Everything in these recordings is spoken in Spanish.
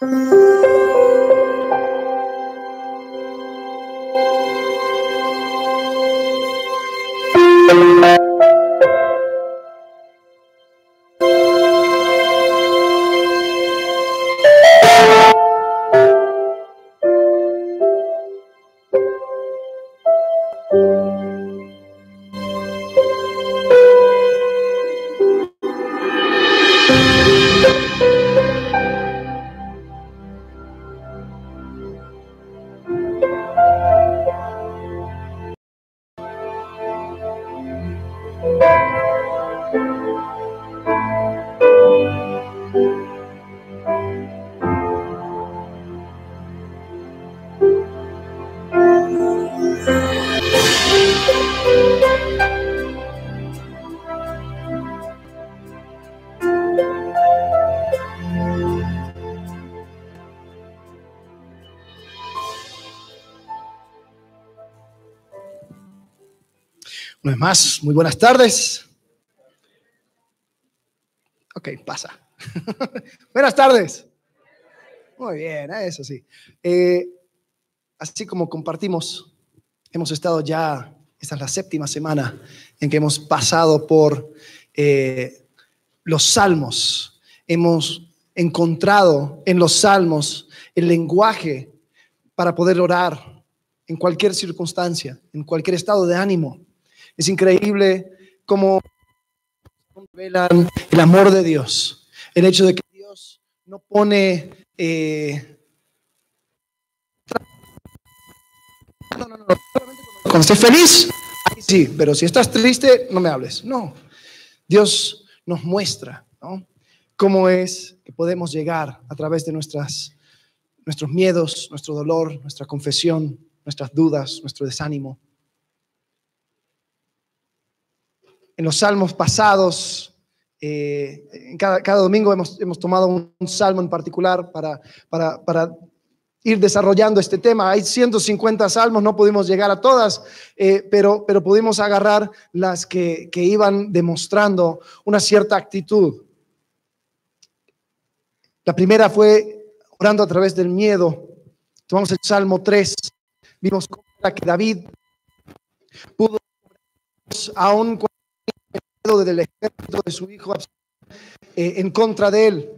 Una muy buenas tardes. Ok, pasa. buenas tardes. Muy bien, ¿eh? eso sí. Eh, así como compartimos, hemos estado ya, esta es la séptima semana en que hemos pasado por eh, los salmos. Hemos encontrado en los salmos el lenguaje para poder orar en cualquier circunstancia, en cualquier estado de ánimo. Es increíble cómo revelan el amor de Dios, el hecho de que Dios no pone... Eh, no, no, no, cuando estés feliz, sí, pero si estás triste, no me hables. No, Dios nos muestra cómo es que podemos llegar a través de nuestras, nuestros miedos, nuestro dolor, nuestra confesión, nuestras dudas, nuestro desánimo en los salmos pasados, eh, cada, domingo hemos, tomado un, salmo en particular para, ir desarrollando este tema. Hay 150 salmos, no pudimos llegar a todas, eh, pero, pudimos agarrar las que, que iban demostrando una cierta actitud. La primera fue orando a través del miedo. Tomamos el Salmo 3, vimos que David pudo, aún del ejército de su hijo eh, en contra de él.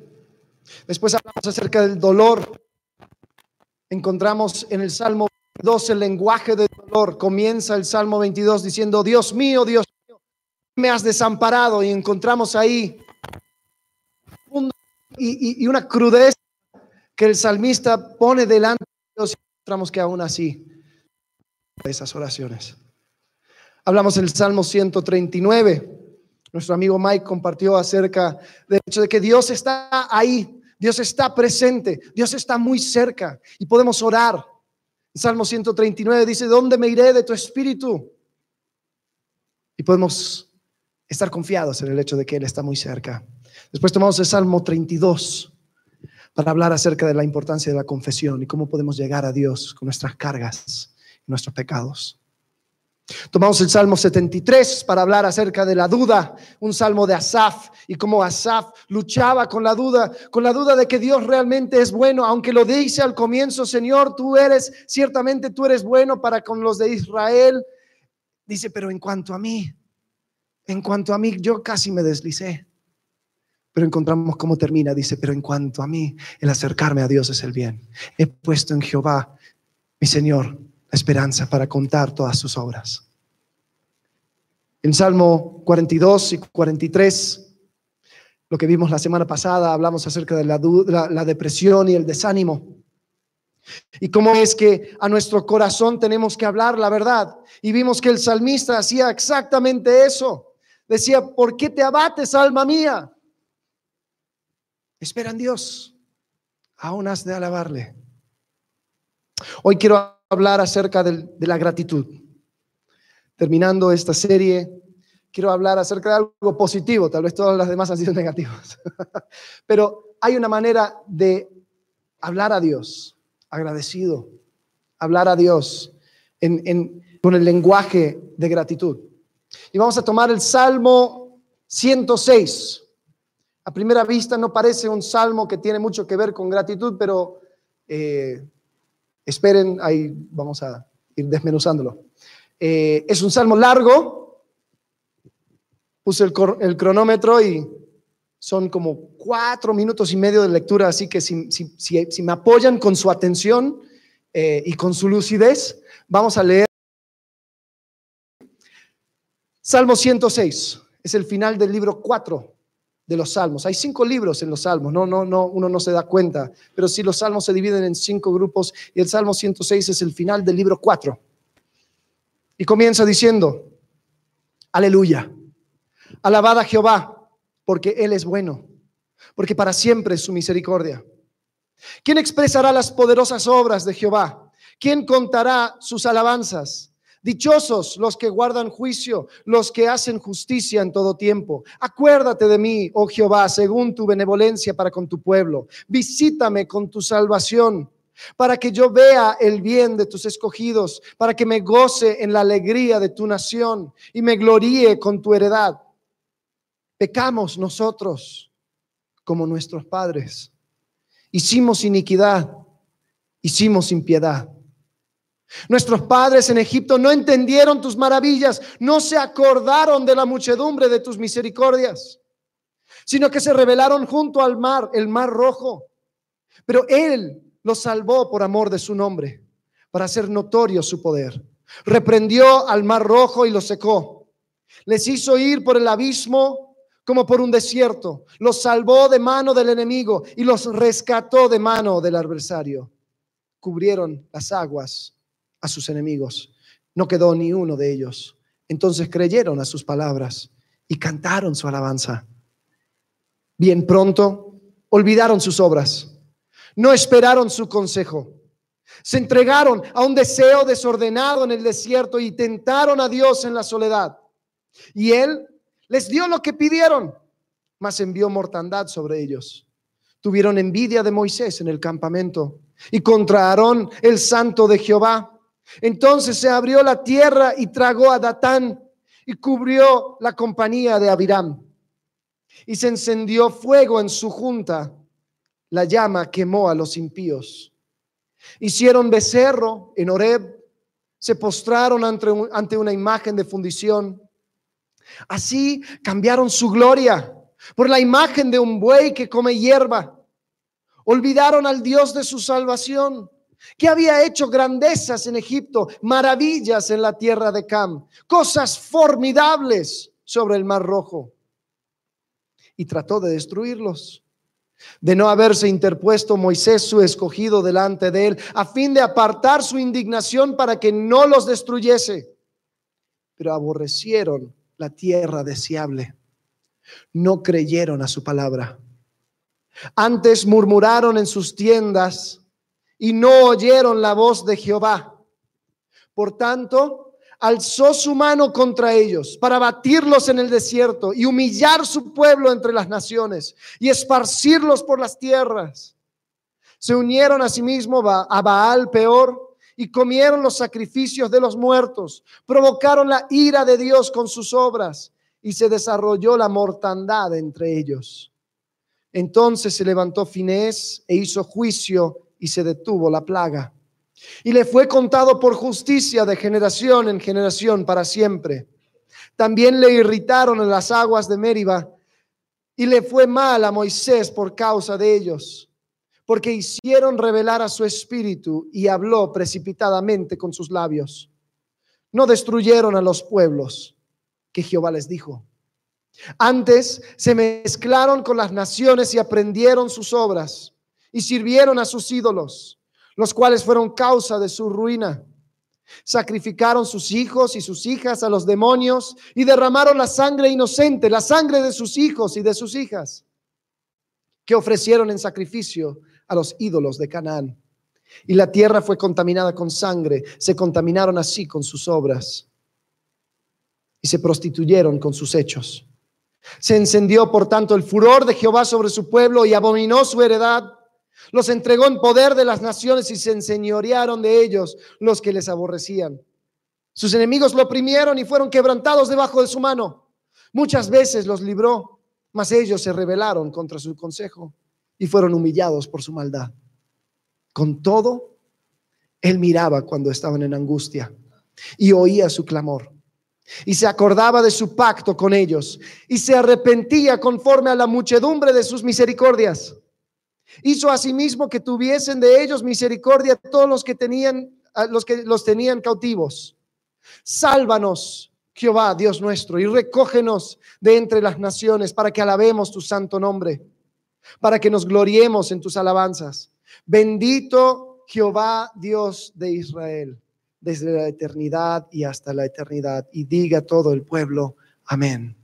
Después hablamos acerca del dolor. Encontramos en el Salmo 22 el lenguaje del dolor. Comienza el Salmo 22 diciendo, Dios mío, Dios mío, me has desamparado. Y encontramos ahí y, una crudeza que el salmista pone delante de Dios. Y encontramos que aún así, esas oraciones. Hablamos en el Salmo 139 nuestro amigo Mike compartió acerca del hecho de que Dios está ahí, Dios está presente, Dios está muy cerca y podemos orar. Salmo 139 dice, ¿dónde me iré de tu espíritu? Y podemos estar confiados en el hecho de que Él está muy cerca. Después tomamos el Salmo 32 para hablar acerca de la importancia de la confesión y cómo podemos llegar a Dios con nuestras cargas y nuestros pecados. Tomamos el Salmo 73 para hablar acerca de la duda, un salmo de Asaf y cómo Asaf luchaba con la duda, con la duda de que Dios realmente es bueno, aunque lo dice al comienzo, Señor, tú eres, ciertamente tú eres bueno para con los de Israel. Dice, pero en cuanto a mí, en cuanto a mí, yo casi me deslicé. Pero encontramos cómo termina, dice, pero en cuanto a mí, el acercarme a Dios es el bien. He puesto en Jehová, mi Señor, esperanza para contar todas sus obras. En Salmo 42 y 43, lo que vimos la semana pasada, hablamos acerca de la, la, depresión y el desánimo. Y cómo es que a nuestro corazón tenemos que hablar la verdad. Y vimos que el salmista hacía exactamente eso. Decía, ¿por qué te abates, alma mía? Espera en Dios. Aún has de alabarle. Hoy quiero hablar acerca de, la gratitud. Terminando esta serie, quiero hablar acerca de algo positivo, tal vez todas las demás han sido negativas, pero hay una manera de hablar a Dios, agradecido, hablar a Dios con el lenguaje de gratitud. Y vamos a tomar el Salmo 106. A primera vista no parece un salmo que tiene mucho que ver con gratitud, pero eh, esperen, ahí vamos a ir desmenuzándolo. Eh, es un salmo largo, puse el, cronómetro y son como cuatro minutos y medio de lectura, así que si, si, me apoyan con su atención eh, y con su lucidez, vamos a leer Salmo 106, es el final del libro 4 de los salmos. Hay cinco libros en los salmos, no, no, no, uno no se da cuenta, pero sí los salmos se dividen en cinco grupos y el Salmo 106 es el final del libro 4. Y comienza diciendo, aleluya, alabada a Jehová, porque Él es bueno, porque para siempre es su misericordia. ¿Quién expresará las poderosas obras de Jehová? ¿Quién contará sus alabanzas? Dichosos los que guardan juicio, los que hacen justicia en todo tiempo. Acuérdate de mí, oh Jehová, según tu benevolencia para con tu pueblo. Visítame con tu salvación, para que yo vea el bien de tus escogidos, para que me goce en la alegría de tu nación y me gloríe con tu heredad. Pecamos nosotros como nuestros padres. Hicimos iniquidad, hicimos impiedad Nuestros padres en Egipto no entendieron tus maravillas, no se acordaron de la muchedumbre de tus misericordias, sino que se rebelaron junto al mar, el mar rojo. Pero Él los salvó por amor de su nombre, para hacer notorio su poder. Reprendió al mar rojo y lo secó. Les hizo ir por el abismo como por un desierto. Los salvó de mano del enemigo y los rescató de mano del adversario. Cubrieron las aguas a sus enemigos. No quedó ni uno de ellos. Entonces creyeron a sus palabras y cantaron su alabanza. Bien pronto olvidaron sus obras, no esperaron su consejo. Se entregaron a un deseo desordenado en el desierto y tentaron a Dios en la soledad. Y Él les dio lo que pidieron, mas envió mortandad sobre ellos. Tuvieron envidia de Moisés en el campamento y contra Aarón, el santo de Jehová. Entonces se abrió la tierra y tragó a Datán y cubrió la compañía de Abiram. Y se encendió fuego en su junta. La llama quemó a los impíos. Hicieron becerro en Horeb, se postraron ante una imagen de fundición. Así cambiaron su gloria por la imagen de un buey que come hierba. Olvidaron al Dios de su salvación que había hecho grandezas en Egipto, maravillas en la tierra de Cam, cosas formidables sobre el Mar Rojo. Y trató de destruirlos. De no haberse interpuesto Moisés su escogido delante de él, a fin de apartar su indignación para que no los destruyese. Pero aborrecieron la tierra deseable. No creyeron a su palabra. Antes murmuraron en sus tiendas y no oyeron la voz de Jehová. Por tanto, alzó su mano contra ellos para batirlos en el desierto y humillar su pueblo entre las naciones y esparcirlos por las tierras. Se unieron a sí mismo a Baal peor y comieron los sacrificios de los muertos, provocaron la ira de Dios con sus obras y se desarrolló la mortandad entre ellos. Entonces se levantó Finés e hizo juicio y se detuvo la plaga. Y le fue contado por justicia de generación en generación para siempre. También le irritaron en las aguas de Meriba y le fue mal a Moisés por causa de ellos, porque hicieron revelar a su espíritu y habló precipitadamente con sus labios. No destruyeron a los pueblos que Jehová les dijo. Antes se mezclaron con las naciones y aprendieron sus obras y sirvieron a sus ídolos, los cuales fueron causa de su ruina. Sacrificaron sus hijos y sus hijas a los demonios y derramaron la sangre inocente, la sangre de sus hijos y de sus hijas, que ofrecieron en sacrificio a los ídolos de Canaán. Y la tierra fue contaminada con sangre, se contaminaron así con sus obras y se prostituyeron con sus hechos. Se encendió, por tanto, el furor de Jehová sobre su pueblo y abominó su heredad los entregó en poder de las naciones y se enseñorearon de ellos los que les aborrecían. Sus enemigos lo oprimieron y fueron quebrantados debajo de su mano. Muchas veces los libró mas ellos se rebelaron contra su consejo y fueron humillados por su maldad. Con todo, él miraba cuando estaban en angustia y oía su clamor y se acordaba de su pacto con ellos y se arrepentía conforme a la muchedumbre de sus misericordias. Hizo asimismo que tuviesen de ellos misericordia todos los que tenían los que los tenían cautivos. Sálvanos, Jehová, Dios nuestro, y recógenos de entre las naciones para que alabemos tu santo nombre, para que nos gloriemos en tus alabanzas. Bendito Jehová, Dios de Israel, desde la eternidad y hasta la eternidad. Y diga todo el pueblo, amén.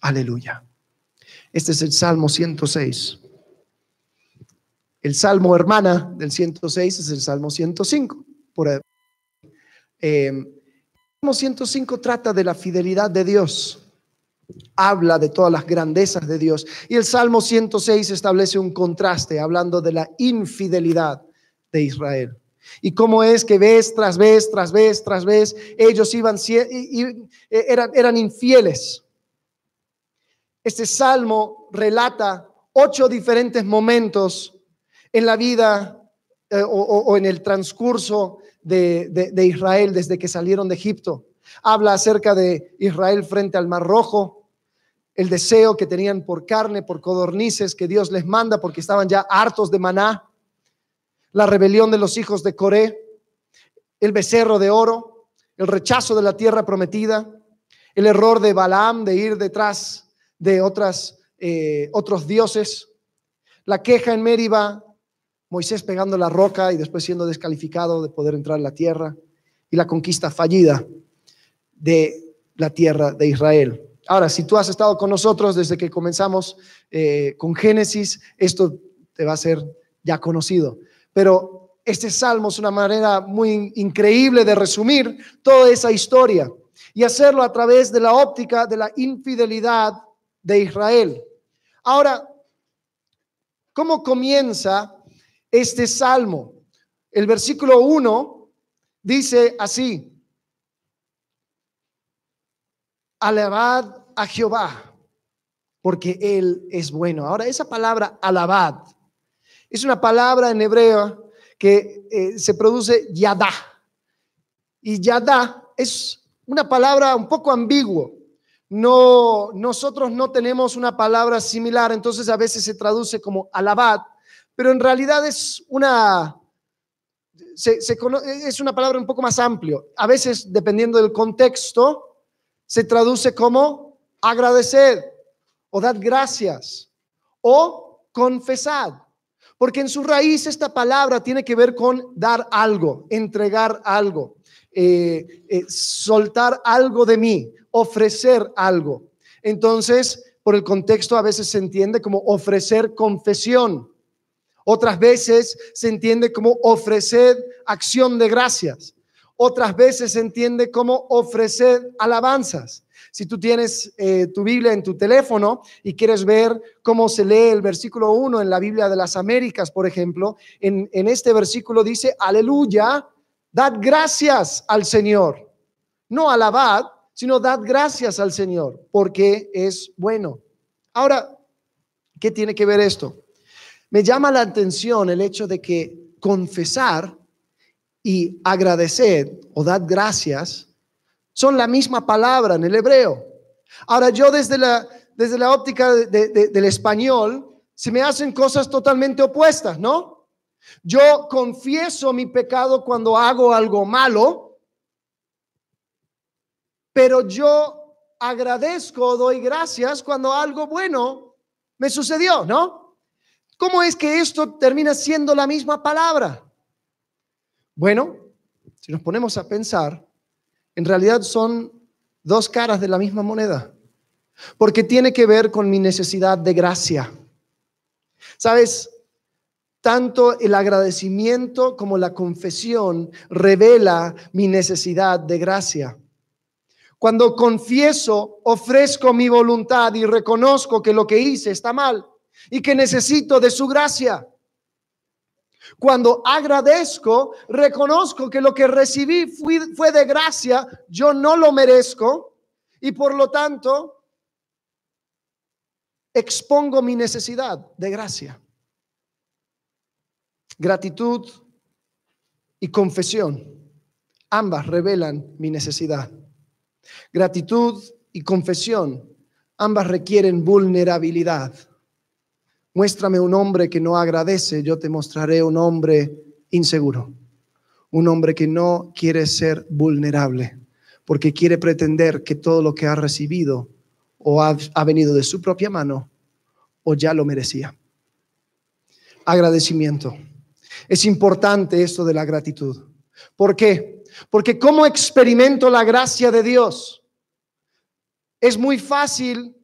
Aleluya. Este es el Salmo 106. El Salmo hermana del 106 es el Salmo 105. Por, eh, el Salmo 105 trata de la fidelidad de Dios habla de todas las grandezas de Dios. Y el Salmo 106 establece un contraste hablando de la infidelidad de Israel. Y cómo es que vez tras vez, tras vez, tras vez, ellos iban, y, e, eran, eran infieles. Este salmo relata ocho diferentes momentos en la vida eh, o, en el transcurso de Israel desde que salieron de Egipto. Habla acerca de Israel frente al Mar Rojo, el deseo que tenían por carne, por codornices que Dios les manda porque estaban ya hartos de maná, la rebelión de los hijos de Coré, el becerro de oro, el rechazo de la tierra prometida, el error de Balaam de ir detrás de otras, eh, otros dioses, la queja en Mériba, Moisés pegando la roca y después siendo descalificado de poder entrar en la tierra, y la conquista fallida de la tierra de Israel. Ahora, si tú has estado con nosotros desde que comenzamos eh, con Génesis, esto te va a ser ya conocido. Pero este salmo es una manera muy increíble de resumir toda esa historia y hacerlo a través de la óptica de la infidelidad de Israel. Ahora, ¿cómo comienza este salmo? El versículo 1 dice así, alabad a Jehová, porque Él es bueno. Ahora, esa palabra alabad es una palabra en hebreo que eh, se produce yadá. Y yadá es una palabra un poco ambiguo. No, nosotros no tenemos una palabra similar, entonces a veces se traduce como alabad, pero en realidad es una, es una palabra un poco más amplio. A veces, dependiendo del contexto, se traduce como agradecer o dar gracias o confesar. Porque en su raíz esta palabra tiene que ver con dar algo, entregar algo, eh, eh, soltar algo de mí, ofrecer algo. Entonces, por el contexto a veces se entiende como ofrecer confesión. Otras veces se entiende como ofrecer acción de gracias. Otras veces se entiende como ofrecer alabanzas. Si tú tienes eh, tu Biblia en tu teléfono y quieres ver cómo se lee el versículo 1 en la Biblia de las Américas, por ejemplo, en, en este versículo dice, aleluya, dad gracias al Señor. No alabad, sino dad gracias al Señor, porque es bueno. Ahora, ¿qué tiene que ver esto? Me llama la atención el hecho de que confesar y agradecer o dar gracias son la misma palabra en el hebreo. Ahora yo desde la, desde la óptica del español, se me hacen cosas totalmente opuestas, ¿no? Yo confieso mi pecado cuando hago algo malo, pero yo agradezco, doy gracias cuando algo bueno me sucedió, ¿no? ¿Cómo es que esto termina siendo la misma palabra? Bueno, si nos ponemos a pensar, en realidad son dos caras de la misma moneda, porque tiene que ver con mi necesidad de gracia. ¿Sabes? Tanto el agradecimiento como la confesión revela mi necesidad de gracia. Cuando confieso, ofrezco mi voluntad y reconozco que lo que hice está mal y que necesito de su gracia. Cuando agradezco, reconozco que lo que recibí fue, de gracia, yo no lo merezco y por lo tanto expongo mi necesidad de gracia. Gratitud y confesión, ambas revelan mi necesidad. Gratitud y confesión, ambas requieren vulnerabilidad. Muéstrame un hombre que no agradece, yo te mostraré un hombre inseguro, un hombre que no quiere ser vulnerable, porque quiere pretender que todo lo que ha recibido o ha, venido de su propia mano o ya lo merecía. Agradecimiento. Es importante esto de la gratitud. ¿Por qué? Porque ¿cómo experimento la gracia de Dios? Es muy fácil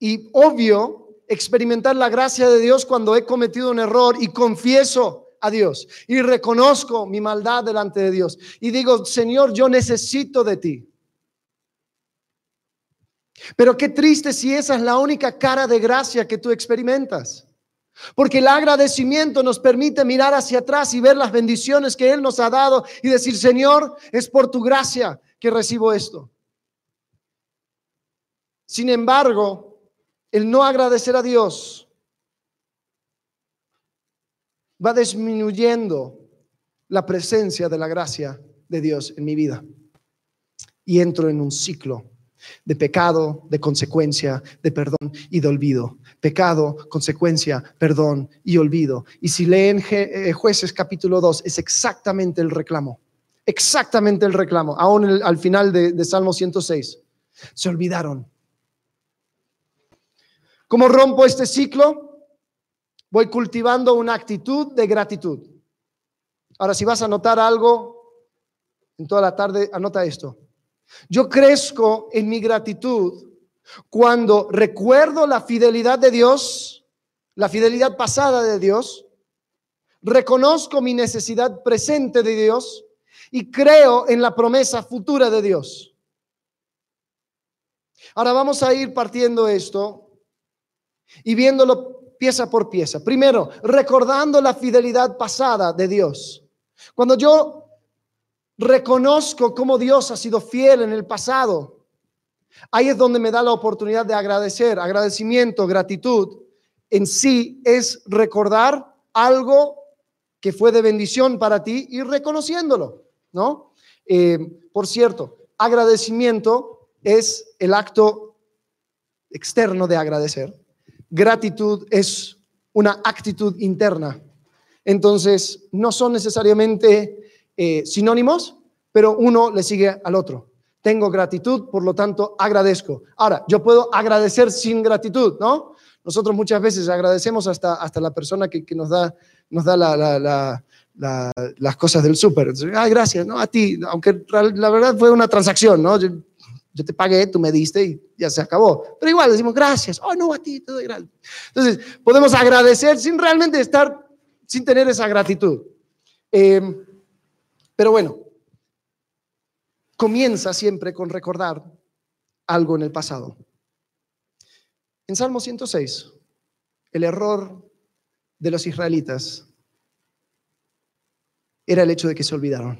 y obvio experimentar la gracia de Dios cuando he cometido un error y confieso a Dios y reconozco mi maldad delante de Dios y digo, Señor, yo necesito de ti. Pero qué triste si esa es la única cara de gracia que tú experimentas. Porque el agradecimiento nos permite mirar hacia atrás y ver las bendiciones que Él nos ha dado y decir, Señor, es por tu gracia que recibo esto. Sin embargo, el no agradecer a Dios va disminuyendo la presencia de la gracia de Dios en mi vida. Y entro en un ciclo de pecado, de consecuencia, de perdón y de olvido. Pecado, consecuencia, perdón y olvido. Y si leen eh, jueces capítulo 2, es exactamente el reclamo. Exactamente el reclamo, aún al final de, de Salmo 106. Se olvidaron. ¿Cómo rompo este ciclo? Voy cultivando una actitud de gratitud. Ahora, si vas a anotar algo en toda la tarde, anota esto. Yo crezco en mi gratitud cuando recuerdo la fidelidad de Dios, la fidelidad pasada de Dios, reconozco mi necesidad presente de Dios y creo en la promesa futura de Dios. Ahora vamos a ir partiendo esto y viéndolo pieza por pieza. Primero, recordando la fidelidad pasada de Dios. Cuando yo reconozco cómo Dios ha sido fiel en el pasado. Ahí es donde me da la oportunidad de agradecer. Agradecimiento, gratitud en sí es recordar algo que fue de bendición para ti y reconociéndolo, ¿no? Eh, por cierto, agradecimiento es el acto externo de agradecer. Gratitud es una actitud interna. Entonces, no son necesariamente eh, sinónimos, pero uno le sigue al otro. Tengo gratitud, por lo tanto agradezco. Ahora, yo puedo agradecer sin gratitud, ¿no? Nosotros muchas veces agradecemos hasta, hasta la persona que, nos da, nos da las cosas del súper. Ay, gracias, ¿no? A ti, aunque la verdad fue una transacción, ¿no? Yo, te pagué, tú me diste y ya se acabó. Pero igual decimos gracias. Oh, no, a ti, te doy gracias. Entonces, podemos agradecer sin realmente estar, sin tener esa gratitud. Eh, pero bueno, comienza siempre con recordar algo en el pasado. En Salmo 106, el error de los israelitas era el hecho de que se olvidaron.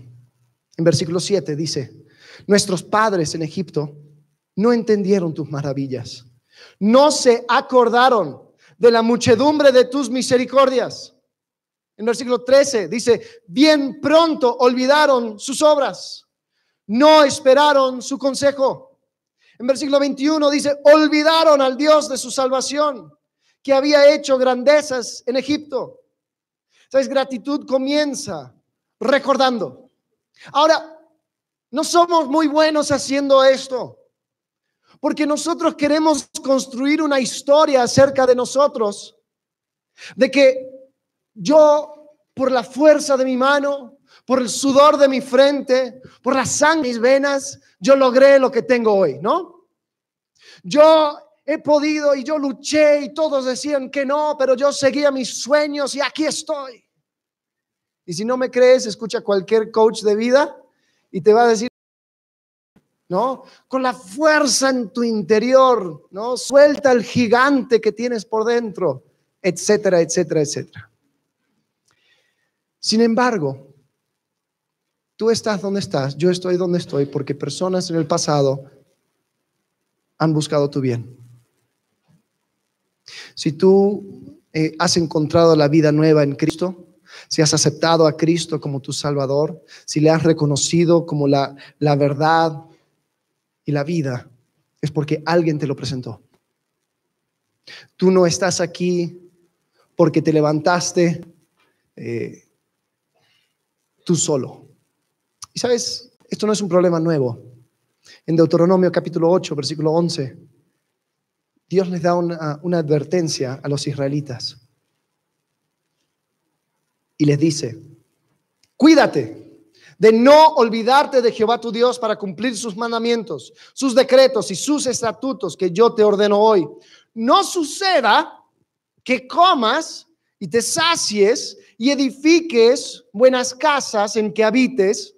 En versículo 7 dice, nuestros padres en Egipto no entendieron tus maravillas, no se acordaron de la muchedumbre de tus misericordias. En versículo 13 dice, bien pronto olvidaron sus obras, no esperaron su consejo. En versículo 21 dice, olvidaron al Dios de su salvación, que había hecho grandezas en Egipto. ¿Sabes? Gratitud comienza recordando. Ahora, no somos muy buenos haciendo esto, porque nosotros queremos construir una historia acerca de nosotros, de que yo, por la fuerza de mi mano, por el sudor de mi frente, por la sangre de mis venas, yo logré lo que tengo hoy, ¿no? Yo he podido y yo luché y todos decían que no, pero yo seguía mis sueños y aquí estoy. Y si no me crees, escucha cualquier coach de vida y te va a decir, ¿no? Con la fuerza en tu interior, ¿no? Suelta el gigante que tienes por dentro, etcétera, etcétera, etcétera. Sin embargo, tú estás donde estás, yo estoy donde estoy, porque personas en el pasado han buscado tu bien. Si tú eh, has encontrado la vida nueva en Cristo, si has aceptado a Cristo como tu Salvador, si le has reconocido como la, la verdad y la vida, es porque alguien te lo presentó. Tú no estás aquí porque te levantaste eh, tú solo. Y sabes, esto no es un problema nuevo. En Deuteronomio capítulo 8, versículo 11, Dios les da una, una advertencia a los israelitas. Y les dice, cuídate de no olvidarte de Jehová tu Dios para cumplir sus mandamientos, sus decretos y sus estatutos que yo te ordeno hoy. No suceda que comas y te sacies y edifiques buenas casas en que habites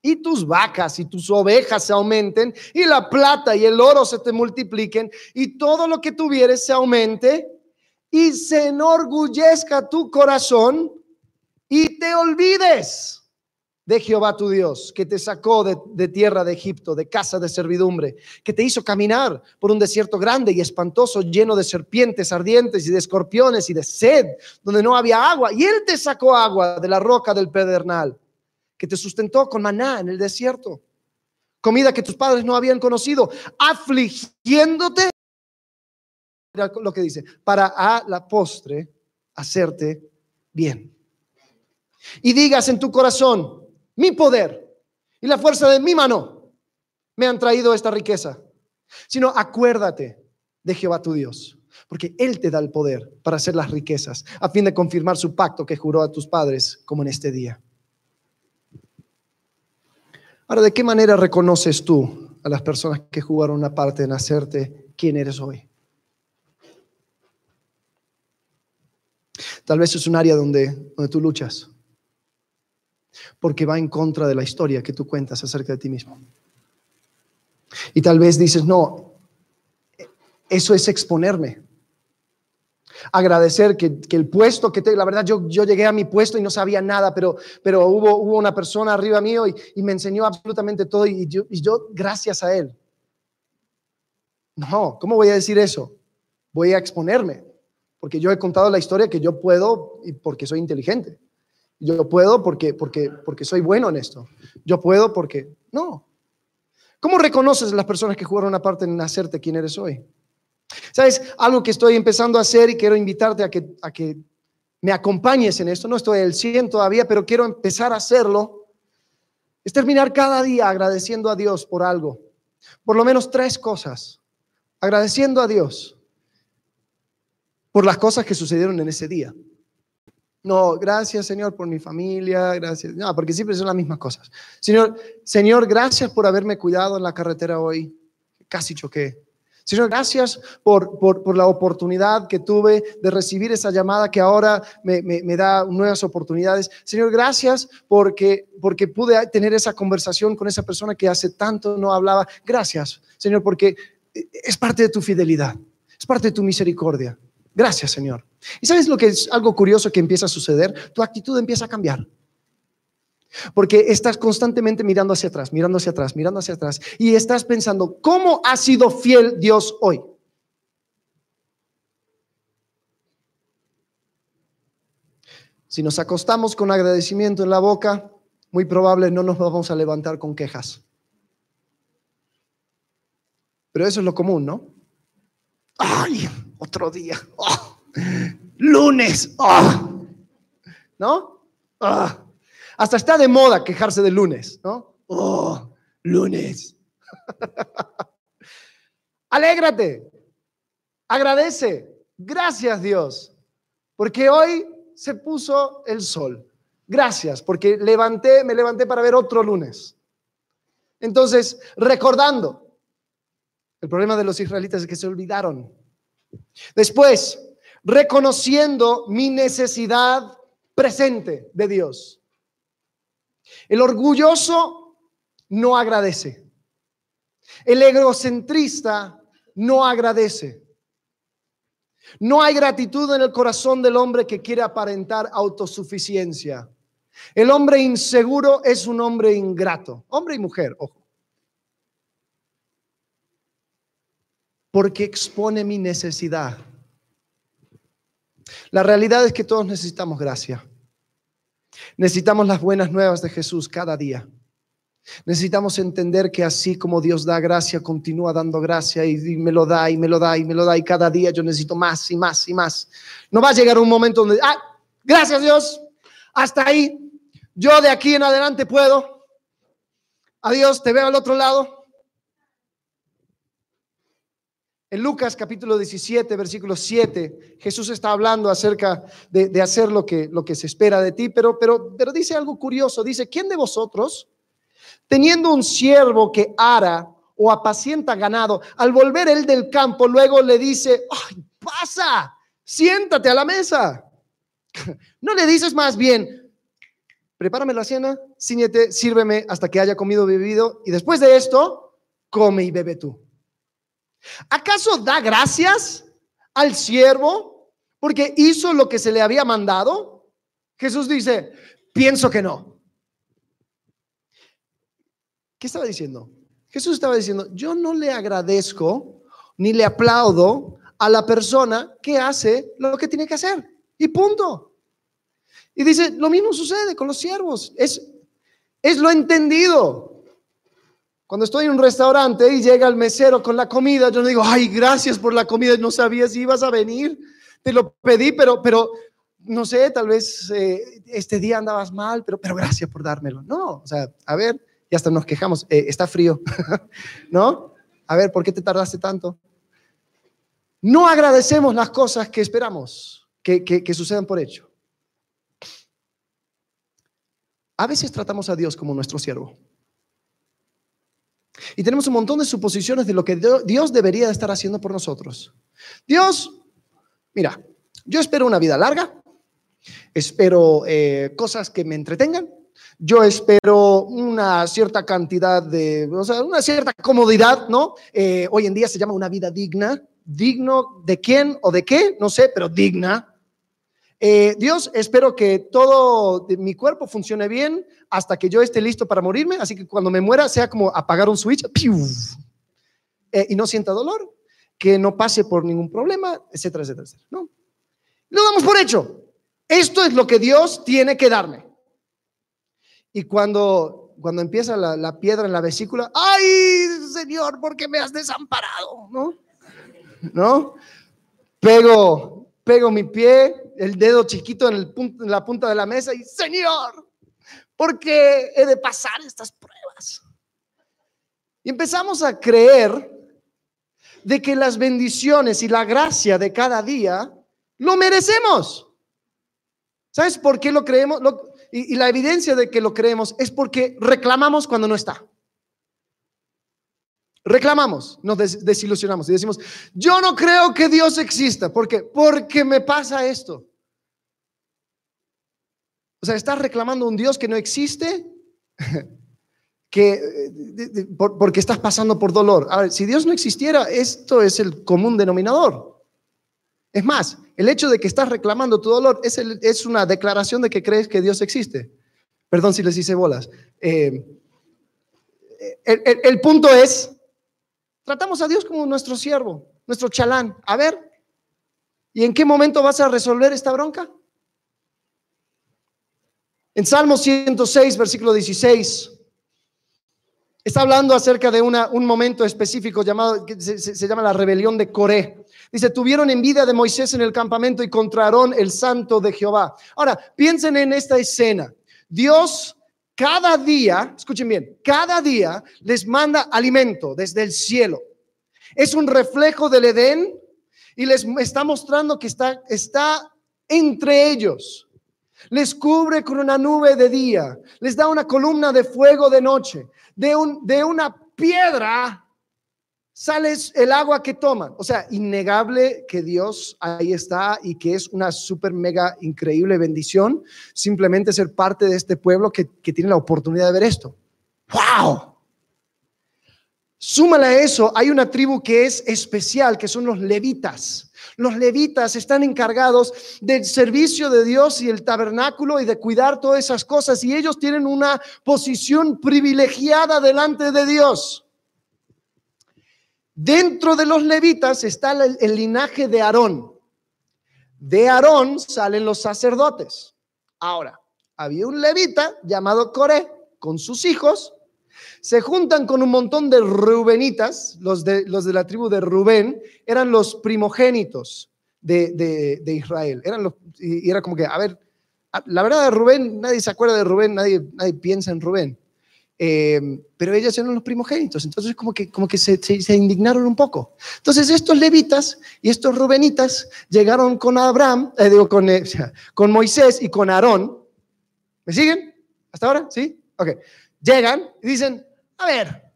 y tus vacas y tus ovejas se aumenten y la plata y el oro se te multipliquen y todo lo que tuvieres se aumente y se enorgullezca tu corazón te olvides de Jehová tu Dios, que te sacó de, tierra de Egipto, de casa de servidumbre, que te hizo caminar por un desierto grande y espantoso, lleno de serpientes ardientes y de escorpiones y de sed, donde no había agua. Y Él te sacó agua de la roca del pedernal, que te sustentó con maná en el desierto, comida que tus padres no habían conocido, afligiéndote, lo que dice, para a la postre hacerte bien. Y digas en tu corazón, mi poder y la fuerza de mi mano me han traído esta riqueza, sino acuérdate de Jehová tu Dios, porque Él te da el poder para hacer las riquezas, a fin de confirmar su pacto que juró a tus padres, como en este día. Ahora, ¿de qué manera reconoces tú a las personas que jugaron una parte en hacerte quien eres hoy? Tal vez es un área donde, donde tú luchas porque va en contra de la historia que tú cuentas acerca de ti mismo. Y tal vez dices, no, eso es exponerme. Agradecer que, el puesto que te, la verdad yo, yo llegué a mi puesto y no sabía nada, pero, pero hubo, hubo una persona arriba mío y, me enseñó absolutamente todo y yo, y yo gracias a él. No, ¿cómo voy a decir eso? Voy a exponerme, porque yo he contado la historia que yo puedo y porque soy inteligente. Yo puedo porque, porque, porque soy bueno en esto. Yo puedo porque... No. ¿Cómo reconoces a las personas que jugaron una parte en hacerte quien eres hoy? ¿Sabes? Algo que estoy empezando a hacer y quiero invitarte a que, a que me acompañes en esto. No estoy al 100 todavía, pero quiero empezar a hacerlo. Es terminar cada día agradeciendo a Dios por algo. Por lo menos tres cosas. Agradeciendo a Dios por las cosas que sucedieron en ese día. No, gracias Señor por mi familia, gracias. No, porque siempre son las mismas cosas. Señor, Señor, gracias por haberme cuidado en la carretera hoy. Casi choqué. Señor, gracias por, por, la oportunidad que tuve de recibir esa llamada que ahora me, me, da nuevas oportunidades. Señor, gracias porque, porque pude tener esa conversación con esa persona que hace tanto no hablaba. Gracias, Señor, porque es parte de tu fidelidad, es parte de tu misericordia. Gracias, Señor. ¿Y sabes lo que es algo curioso que empieza a suceder? Tu actitud empieza a cambiar. Porque estás constantemente mirando hacia atrás, mirando hacia atrás, mirando hacia atrás. Y estás pensando, ¿cómo ha sido fiel Dios hoy? Si nos acostamos con agradecimiento en la boca, muy probable no nos vamos a levantar con quejas. Pero eso es lo común, ¿no? ¡Ay! Otro día. ¡Oh! lunes. ¡Oh! ¿No? ¡Oh! Hasta está de moda quejarse de lunes, ¿no? ¡Oh! Lunes. Alégrate. Agradece. Gracias Dios. Porque hoy se puso el sol. Gracias, porque levanté, me levanté para ver otro lunes. Entonces, recordando, el problema de los israelitas es que se olvidaron. Después, reconociendo mi necesidad presente de Dios. El orgulloso no agradece. El egocentrista no agradece. No hay gratitud en el corazón del hombre que quiere aparentar autosuficiencia. El hombre inseguro es un hombre ingrato, hombre y mujer, ojo. Porque expone mi necesidad La realidad es que todos necesitamos gracia. Necesitamos las buenas nuevas de Jesús cada día. Necesitamos entender que así como Dios da gracia, continúa dando gracia y, me lo da y me lo da y me lo da y cada día yo necesito más y más y más. No va a llegar un momento donde, ah, gracias Dios, hasta ahí, yo de aquí en adelante puedo. Adiós, te veo al otro lado. En Lucas capítulo 17, versículo 7, Jesús está hablando acerca de, hacer lo que, lo que se espera de ti, pero, pero, pero dice algo curioso. Dice, ¿quién de vosotros, teniendo un siervo que ara o apacienta ganado, al volver él del campo, luego le dice, Ay, pasa, siéntate a la mesa? No le dices más bien, prepárame la cena, ciñete, sírveme hasta que haya comido y bebido, y después de esto, come y bebe tú. ¿Acaso da gracias al siervo porque hizo lo que se le había mandado? Jesús dice, pienso que no. ¿Qué estaba diciendo? Jesús estaba diciendo, yo no le agradezco ni le aplaudo a la persona que hace lo que tiene que hacer. Y punto. Y dice, lo mismo sucede con los siervos. Es, es lo entendido. Cuando estoy en un restaurante y llega el mesero con la comida, yo no digo, ay, gracias por la comida, no sabía si ibas a venir, te lo pedí, pero, pero no sé, tal vez eh, este día andabas mal, pero, pero gracias por dármelo. No, o sea, a ver, y hasta nos quejamos, eh, está frío, ¿no? A ver, ¿por qué te tardaste tanto? No agradecemos las cosas que esperamos que, que sucedan por hecho. A veces tratamos a Dios como nuestro siervo. Y tenemos un montón de suposiciones de lo que Dios debería estar haciendo por nosotros. Dios, mira, yo espero una vida larga, espero eh, cosas que me entretengan, yo espero una cierta cantidad de, o sea, una cierta comodidad, ¿no? Eh, hoy en día se llama una vida digna. ¿Digno de quién o de qué? No sé, pero digna. Eh, Dios, espero que todo mi cuerpo funcione bien hasta que yo esté listo para morirme, así que cuando me muera sea como apagar un switch eh, y no sienta dolor, que no pase por ningún problema, etcétera, etcétera. ¿no? Lo damos por hecho. Esto es lo que Dios tiene que darme. Y cuando, cuando empieza la, la piedra en la vesícula, ay, Señor, ¿por qué me has desamparado? ¿No? ¿No? Pego pego mi pie, el dedo chiquito en, el punto, en la punta de la mesa y, Señor, ¿por qué he de pasar estas pruebas? Y empezamos a creer de que las bendiciones y la gracia de cada día lo merecemos. ¿Sabes por qué lo creemos? y, y la evidencia de que lo creemos es porque reclamamos cuando no está. Reclamamos, nos desilusionamos y decimos, yo no creo que Dios exista. ¿Por qué? Porque me pasa esto. O sea, estás reclamando un Dios que no existe, que, porque estás pasando por dolor. A ver, si Dios no existiera, esto es el común denominador. Es más, el hecho de que estás reclamando tu dolor es, es una declaración de que crees que Dios existe. Perdón si les hice bolas. Eh, el punto es Tratamos a Dios como nuestro siervo, nuestro chalán. A ver, ¿y en qué momento vas a resolver esta bronca? En Salmo 106, versículo 16, está hablando acerca de una, un momento específico llamado, que se, llama la rebelión de Coré. Dice, tuvieron envidia de Moisés en el campamento y contraron el santo de Jehová. Ahora, piensen en esta escena. Dios cada día, escuchen bien, cada día les manda alimento desde el cielo. Es un reflejo del Edén y les está mostrando que está, está entre ellos. Les cubre con una nube de día, les da una columna de fuego de noche, de, un, de una piedra sale el agua que toman. O sea, innegable que Dios ahí está y que es una súper mega increíble bendición simplemente ser parte de este pueblo que, que tiene la oportunidad de ver esto. ¡Wow! Súmale a eso, hay una tribu que es especial, que son los levitas. Los levitas están encargados del servicio de Dios y el tabernáculo y de cuidar todas esas cosas y ellos tienen una posición privilegiada delante de Dios. Dentro de los levitas está el, linaje de Aarón. De Aarón salen los sacerdotes. Ahora, había un levita llamado Coré con sus hijos. Se juntan con un montón de rubenitas, los de, los de la tribu de Rubén, eran los primogénitos de, Israel. Eran los, y era como que, a ver, la verdad de Rubén, nadie se acuerda de Rubén, nadie, nadie piensa en Rubén. Eh, pero ellos eran los primogénitos, entonces como que, como que se, se, indignaron un poco. Entonces estos levitas y estos rubenitas llegaron con Abraham, eh, digo, con, eh, con Moisés y con Aarón. ¿Me siguen? ¿Hasta ahora? ¿Sí? Ok. Llegan y dicen, a ver,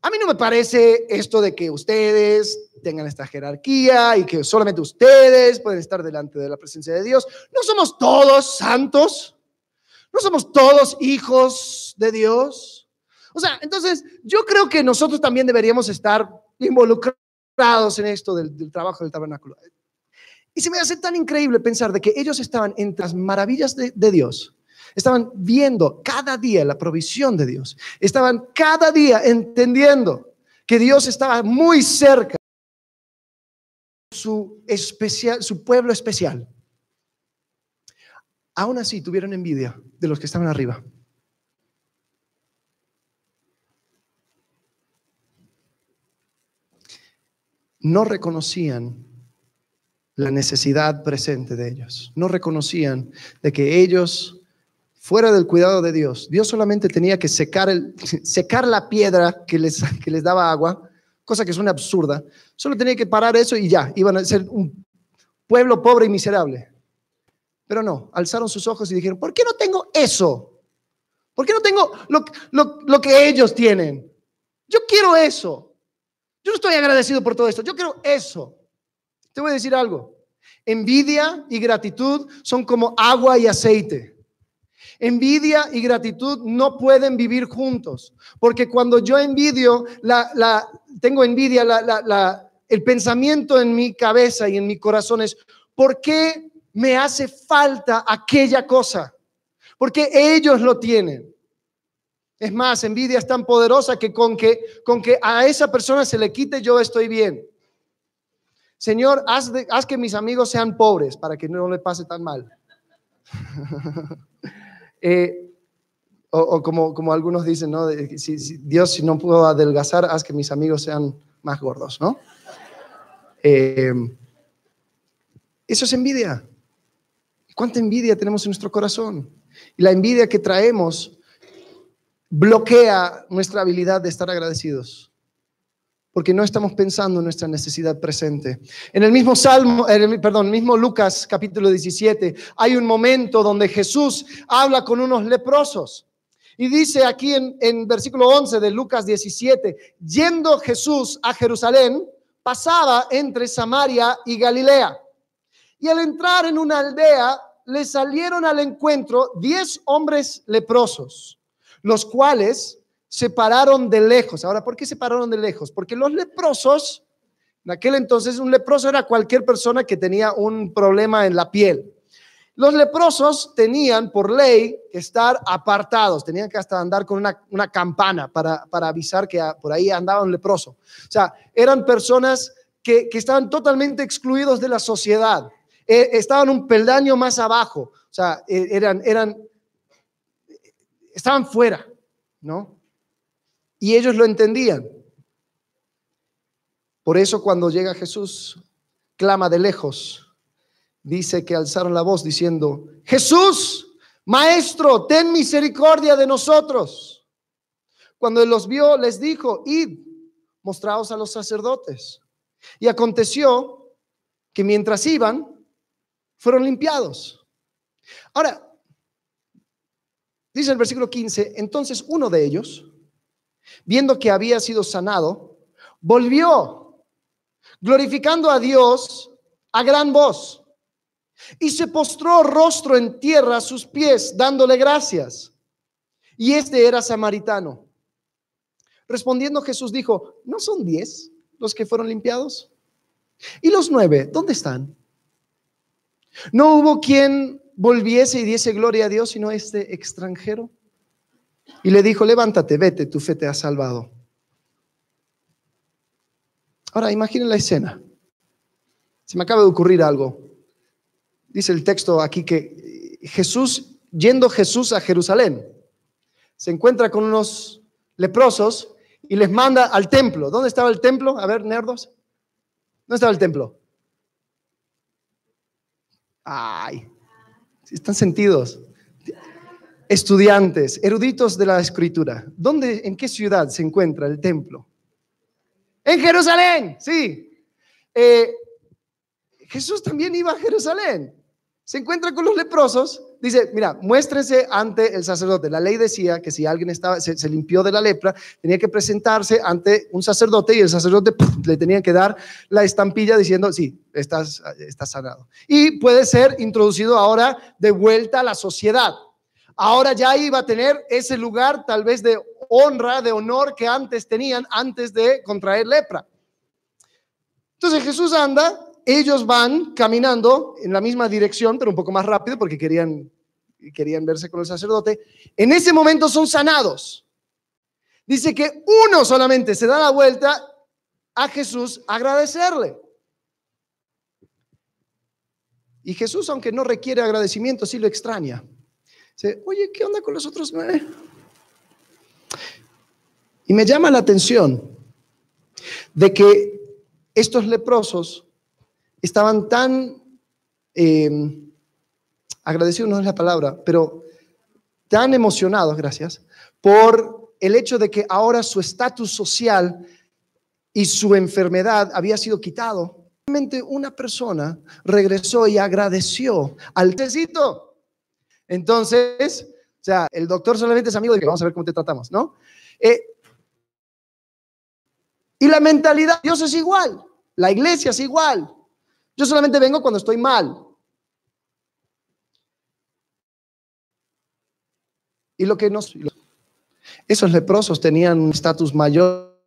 a mí no me parece esto de que ustedes tengan esta jerarquía y que solamente ustedes pueden estar delante de la presencia de Dios. No somos todos santos. No somos todos hijos de Dios. O sea, entonces yo creo que nosotros también deberíamos estar involucrados en esto del, trabajo del tabernáculo. Y se me hace tan increíble pensar de que ellos estaban entre las maravillas de Dios Estaban viendo cada día la provisión de Dios. Estaban cada día entendiendo que Dios estaba muy cerca su especial, su pueblo especial. Aún así tuvieron envidia de los que estaban arriba. No reconocían la necesidad presente de ellos. No reconocían de que ellos fuera del cuidado de Dios. Dios solamente tenía que secar, el, secar la piedra que les, que les daba agua, cosa que suena absurda. Solo tenía que parar eso y ya, iban a ser un pueblo pobre y miserable. Pero no, alzaron sus ojos y dijeron, ¿por qué no tengo eso? ¿Por qué no tengo lo, lo, lo que ellos tienen? Yo quiero eso. Yo no estoy agradecido por todo esto, yo quiero eso. Te voy a decir algo. Envidia y gratitud son como agua y aceite. Envidia y gratitud no pueden vivir juntos, porque cuando yo envidio, la, tengo envidia, el pensamiento en mi cabeza y en mi corazón es, ¿por qué me hace falta aquella cosa? Porque ellos lo tienen. Es más, envidia es tan poderosa que con que, con que a esa persona se le quite, yo estoy bien. Señor, haz, haz que mis amigos sean pobres para que no le pase tan mal. Eh, o, como, algunos dicen, ¿no? si, Dios, si no puedo adelgazar, haz que mis amigos sean más gordos, ¿no? Eh, eso es envidia. ¿Cuánta envidia tenemos en nuestro corazón? Y la envidia que traemos bloquea nuestra habilidad de estar agradecidos porque no estamos pensando en nuestra necesidad presente. En el mismo Salmo, perdón, mismo Lucas capítulo 17, hay un momento donde Jesús habla con unos leprosos. Y dice aquí en, en versículo 11 de Lucas 17, yendo Jesús a Jerusalén, pasaba entre Samaria y Galilea. Y al entrar en una aldea, le salieron al encuentro diez hombres leprosos, los cuales se pararon de lejos. Ahora, ¿por qué se pararon de lejos? Porque los leprosos, en aquel entonces un leproso era cualquier persona que tenía un problema en la piel. Los leprosos tenían por ley que estar apartados, tenían que hasta andar con una, campana para, avisar que por ahí andaba un leproso. O sea, eran personas que, estaban totalmente excluidos de la sociedad, e, estaban un peldaño más abajo, o sea, e, eran, eran, estaban fuera, ¿no? Y ellos lo entendían. Por eso cuando llega Jesús, clama de lejos. Dice que alzaron la voz diciendo, Jesús, Maestro, ten misericordia de nosotros. Cuando los vio, les dijo, id, mostraos a los sacerdotes. Y aconteció que mientras iban, fueron limpiados. Ahora, dice el versículo 15, entonces uno de ellos, viendo que había sido sanado, volvió, glorificando a Dios a gran voz, y se postró rostro en tierra a sus pies, dándole gracias. Y este era samaritano. Respondiendo Jesús dijo, ¿no son diez los que fueron limpiados? ¿Y los nueve, dónde están? No hubo quien volviese y diese gloria a Dios, sino este extranjero. Y le dijo, levántate, vete, tu fe te ha salvado. Ahora, imaginen la escena. Se me acaba de ocurrir algo. dice el texto aquí que Jesús, yendo Jesús a Jerusalén, se encuentra con unos leprosos y les manda al templo. ¿Dónde estaba el templo? A ver, nerdos. ¿Dónde estaba el templo? Ay, están sentidos. Estudiantes, eruditos de la escritura. ¿Dónde, en qué ciudad se encuentra el templo? En Jerusalén, sí. Eh, Jesús también iba a Jerusalén. Se encuentra con los leprosos. Dice, mira, muéstrese ante el sacerdote. La ley decía que si alguien estaba, se, limpió de la lepra, tenía que presentarse ante un sacerdote y el sacerdote le tenía que dar la estampilla diciendo, sí, estás, estás sanado. Y puede ser introducido ahora de vuelta a la sociedad. Ahora ya iba a tener ese lugar tal vez de honra, de honor que antes tenían antes de contraer lepra. Entonces Jesús anda ellos van caminando en la misma dirección, pero un poco más rápido porque querían, querían verse con el sacerdote. En ese momento son sanados. Dice que uno solamente se da la vuelta a Jesús agradecerle. Y Jesús, aunque no requiere agradecimiento, sí lo extraña. Dice, oye, ¿qué onda con los otros nueve? Y me llama la atención de que estos leprosos estaban tan eh, agradecidos, no es la palabra, pero tan emocionados, gracias, por el hecho de que ahora su estatus social y su enfermedad había sido quitado. Realmente una persona regresó y agradeció al necesito. Entonces, o sea, el doctor solamente es amigo de que vamos a ver cómo te tratamos, ¿no? Eh, y la mentalidad, Dios es igual, la iglesia es igual. Yo solamente vengo cuando estoy mal. Y lo que nos... Esos leprosos tenían un estatus mayor.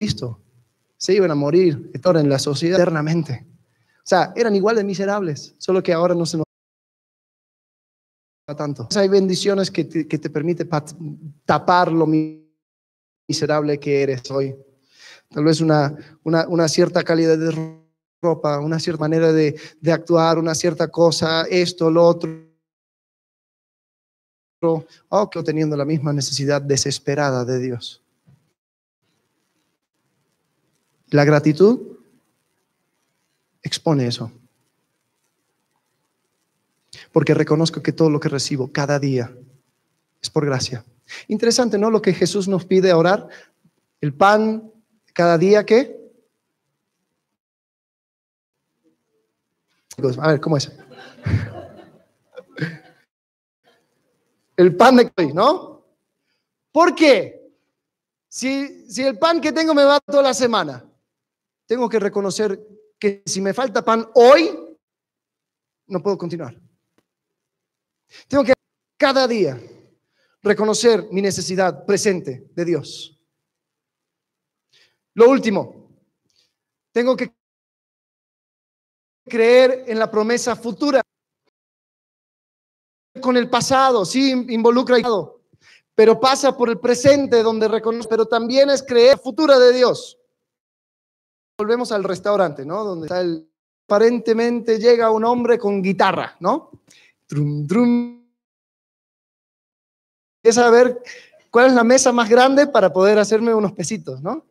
Listo. Se iban a morir en la sociedad eternamente. O sea, eran igual de miserables, solo que ahora no se nos tanto. Hay bendiciones que te, que te permiten tapar lo miserable que eres hoy tal vez una, una, cierta calidad de ropa, una cierta manera de, de, actuar, una cierta cosa, esto, lo otro. O que teniendo la misma necesidad desesperada de Dios. La gratitud expone eso. Porque reconozco que todo lo que recibo cada día es por gracia. Interesante, ¿no? Lo que Jesús nos pide orar. El pan cada día qué? A ver, ¿cómo es? El pan de hoy, ¿no? ¿Por qué? Si, si el pan que tengo me va toda la semana, tengo que reconocer que si me falta pan hoy, no puedo continuar. Tengo que cada día reconocer mi necesidad presente de Dios. Lo último, tengo que creer en la promesa futura. Con el pasado, sí, involucra, pero pasa por el presente donde reconoce, pero también es creer futura de Dios. Volvemos al restaurante, ¿no? Donde está el, aparentemente llega un hombre con guitarra, ¿no? Drum, drum. Es saber cuál es la mesa más grande para poder hacerme unos pesitos, ¿no?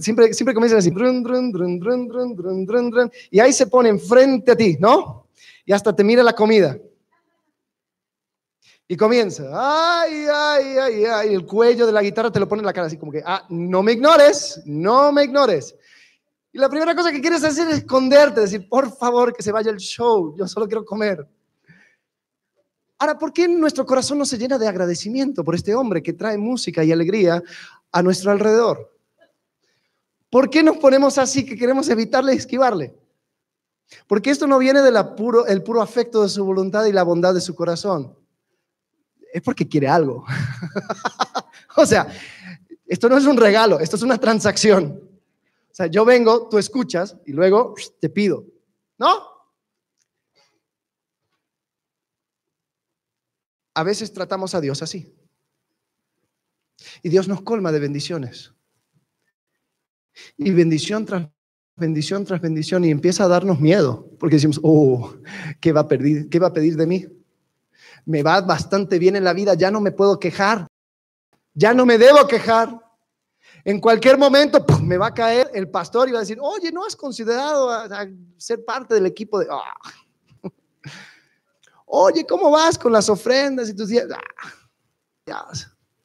siempre, siempre comienzan así. y ahí se ponen frente a ti, ¿no? Y hasta te mira la comida. Y comienza, ay, ay, ay, ay, el cuello de la guitarra te lo pone en la cara, así como que, ah, no me ignores, no me ignores. Y la primera cosa que quieres hacer es esconderte, decir, por favor, que se vaya el show, yo solo quiero comer. Ahora, ¿por qué nuestro corazón no se llena de agradecimiento por este hombre que trae música y alegría a nuestro alrededor? ¿Por qué nos ponemos así que queremos evitarle y esquivarle? Porque esto no viene del puro, afecto de su voluntad y la bondad de su corazón. Es porque quiere algo. o sea, esto no es un regalo, esto es una transacción. O sea, yo vengo, tú escuchas y luego te pido. ¿No? A veces tratamos a Dios así. Y Dios nos colma de bendiciones. Y bendición tras bendición tras bendición y empieza a darnos miedo, porque decimos, oh, ¿qué va a pedir, qué va a pedir de mí? Me va bastante bien en la vida, ya no me puedo quejar, ya no me debo quejar. En cualquier momento me va a caer el pastor y va a decir, oye, ¿no has considerado ser parte del equipo de... Ah". Oye, ¿cómo vas con las ofrendas y tus días? Ah,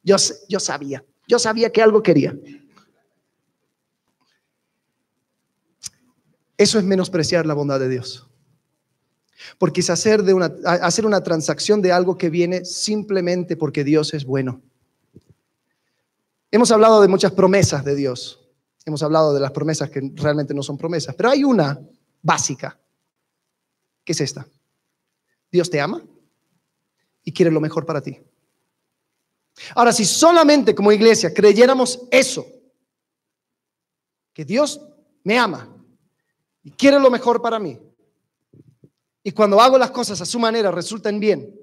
yo, yo sabía, yo sabía que algo quería. Eso es menospreciar la bondad de Dios. Porque es hacer, de una, hacer una transacción de algo que viene simplemente porque Dios es bueno. Hemos hablado de muchas promesas de Dios. Hemos hablado de las promesas que realmente no son promesas. Pero hay una básica, que es esta. Dios te ama y quiere lo mejor para ti. Ahora, si solamente como iglesia creyéramos eso, que Dios me ama y quiere lo mejor para mí. Y cuando hago las cosas a su manera resultan bien.